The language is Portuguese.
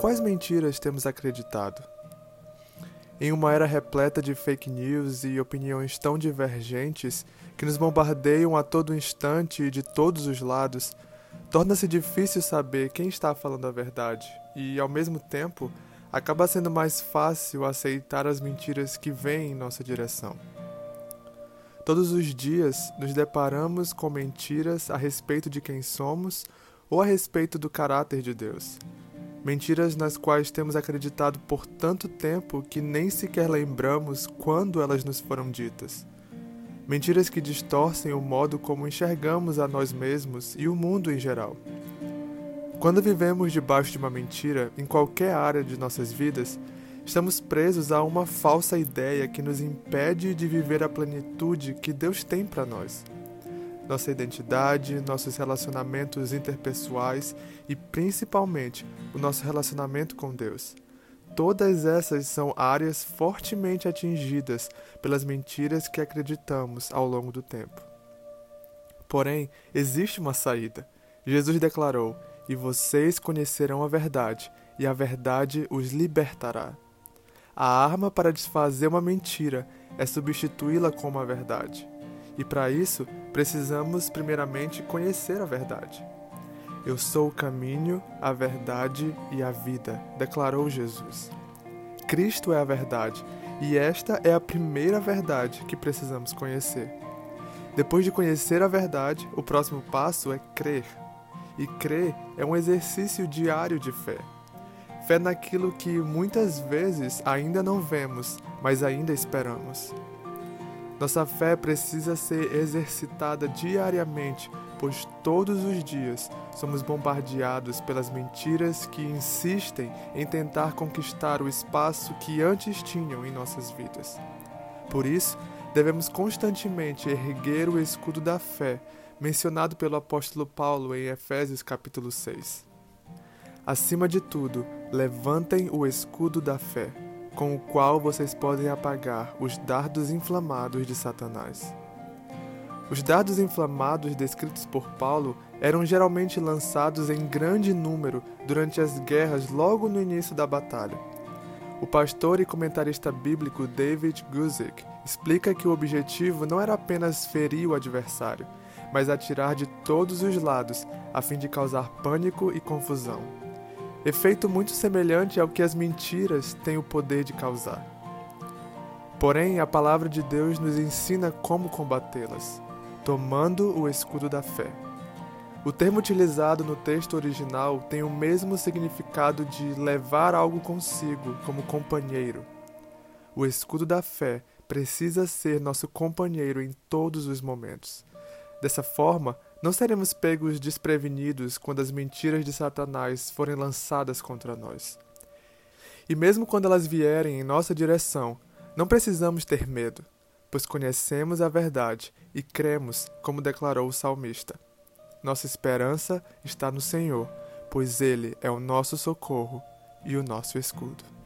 quais mentiras temos acreditado? Em uma era repleta de fake news e opiniões tão divergentes que nos bombardeiam a todo instante e de todos os lados, torna-se difícil saber quem está falando a verdade e, ao mesmo tempo, acaba sendo mais fácil aceitar as mentiras que vêm em nossa direção. Todos os dias nos deparamos com mentiras a respeito de quem somos ou a respeito do caráter de Deus. Mentiras nas quais temos acreditado por tanto tempo que nem sequer lembramos quando elas nos foram ditas. Mentiras que distorcem o modo como enxergamos a nós mesmos e o mundo em geral. Quando vivemos debaixo de uma mentira, em qualquer área de nossas vidas, estamos presos a uma falsa ideia que nos impede de viver a plenitude que Deus tem para nós. Nossa identidade, nossos relacionamentos interpessoais e principalmente o nosso relacionamento com Deus. Todas essas são áreas fortemente atingidas pelas mentiras que acreditamos ao longo do tempo. Porém, existe uma saída. Jesus declarou: e vocês conhecerão a verdade, e a verdade os libertará. A arma para desfazer uma mentira é substituí-la com uma verdade. E para isso, precisamos primeiramente conhecer a verdade. Eu sou o caminho, a verdade e a vida, declarou Jesus. Cristo é a verdade, e esta é a primeira verdade que precisamos conhecer. Depois de conhecer a verdade, o próximo passo é crer. E crer é um exercício diário de fé. Fé naquilo que muitas vezes ainda não vemos, mas ainda esperamos. Nossa fé precisa ser exercitada diariamente, pois todos os dias somos bombardeados pelas mentiras que insistem em tentar conquistar o espaço que antes tinham em nossas vidas. Por isso, devemos constantemente erguer o escudo da fé mencionado pelo apóstolo Paulo em Efésios capítulo 6. Acima de tudo, levantem o escudo da fé, com o qual vocês podem apagar os dardos inflamados de Satanás. Os dardos inflamados descritos por Paulo eram geralmente lançados em grande número durante as guerras logo no início da batalha. O pastor e comentarista bíblico David Guzik explica que o objetivo não era apenas ferir o adversário, mas atirar de todos os lados, a fim de causar pânico e confusão. Efeito muito semelhante ao que as mentiras têm o poder de causar. Porém, a palavra de Deus nos ensina como combatê-las, tomando o escudo da fé. O termo utilizado no texto original tem o mesmo significado de levar algo consigo como companheiro. O escudo da fé precisa ser nosso companheiro em todos os momentos. Dessa forma, não seremos pegos desprevenidos quando as mentiras de Satanás forem lançadas contra nós. E mesmo quando elas vierem em nossa direção, não precisamos ter medo, pois conhecemos a verdade e cremos, como declarou o salmista. Nossa esperança está no Senhor, pois Ele é o nosso socorro e o nosso escudo.